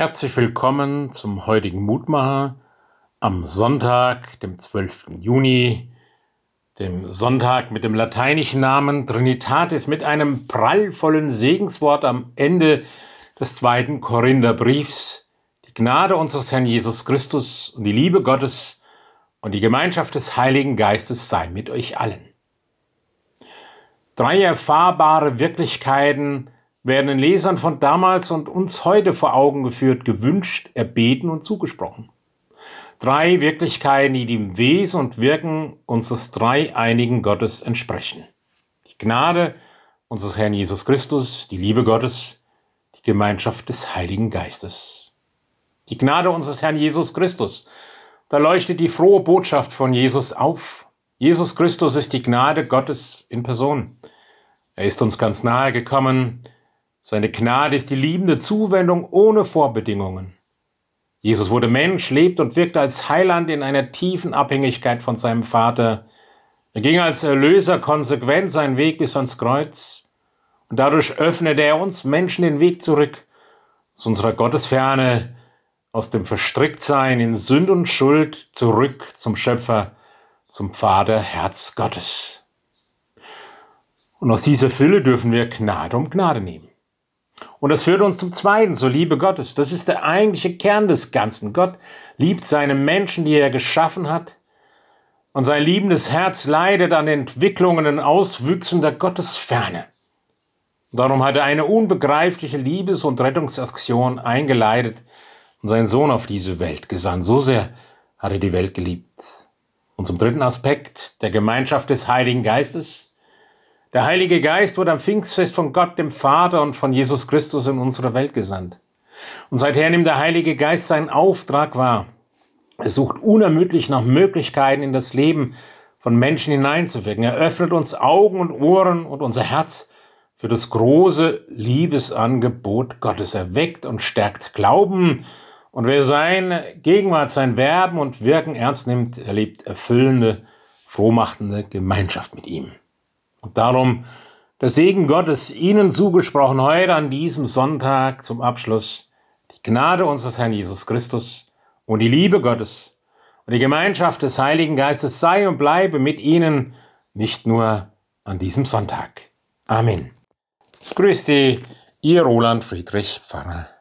Herzlich willkommen zum heutigen Mutmacher am Sonntag, dem 12. Juni, dem Sonntag mit dem lateinischen Namen Trinitatis, mit einem prallvollen Segenswort am Ende des zweiten Korintherbriefs. Die Gnade unseres Herrn Jesus Christus und die Liebe Gottes und die Gemeinschaft des Heiligen Geistes sei mit euch allen. Drei erfahrbare Wirklichkeiten, werden den Lesern von damals und uns heute vor Augen geführt, gewünscht, erbeten und zugesprochen. Drei Wirklichkeiten, die dem Wesen und Wirken unseres dreieinigen Gottes entsprechen. Die Gnade unseres Herrn Jesus Christus, die Liebe Gottes, die Gemeinschaft des Heiligen Geistes. Die Gnade unseres Herrn Jesus Christus. Da leuchtet die frohe Botschaft von Jesus auf. Jesus Christus ist die Gnade Gottes in Person. Er ist uns ganz nahe gekommen, seine Gnade ist die liebende Zuwendung ohne Vorbedingungen. Jesus wurde Mensch, lebt und wirkte als Heiland in einer tiefen Abhängigkeit von seinem Vater. Er ging als Erlöser konsequent seinen Weg bis ans Kreuz. Und dadurch öffnete er uns Menschen den Weg zurück aus unserer Gottesferne, aus dem Verstricktsein in Sünd und Schuld zurück zum Schöpfer, zum Vater Herz Gottes. Und aus dieser Fülle dürfen wir Gnade um Gnade nehmen. Und das führt uns zum Zweiten, zur Liebe Gottes. Das ist der eigentliche Kern des Ganzen. Gott liebt seine Menschen, die er geschaffen hat. Und sein liebendes Herz leidet an Entwicklungen und Auswüchsen der Gottesferne. darum hat er eine unbegreifliche Liebes- und Rettungsaktion eingeleitet und seinen Sohn auf diese Welt gesandt. So sehr hat er die Welt geliebt. Und zum dritten Aspekt, der Gemeinschaft des Heiligen Geistes. Der Heilige Geist wurde am Pfingstfest von Gott, dem Vater und von Jesus Christus in unsere Welt gesandt. Und seither nimmt der Heilige Geist seinen Auftrag wahr. Er sucht unermüdlich nach Möglichkeiten in das Leben von Menschen hineinzuwirken. Er öffnet uns Augen und Ohren und unser Herz für das große Liebesangebot Gottes. Er weckt und stärkt Glauben. Und wer sein Gegenwart, sein Werben und Wirken ernst nimmt, erlebt erfüllende, frohmachende Gemeinschaft mit ihm. Und darum der Segen Gottes Ihnen zugesprochen heute an diesem Sonntag zum Abschluss. Die Gnade unseres Herrn Jesus Christus und die Liebe Gottes und die Gemeinschaft des Heiligen Geistes sei und bleibe mit Ihnen nicht nur an diesem Sonntag. Amen. Ich grüße Sie, Ihr Roland Friedrich Pfarrer.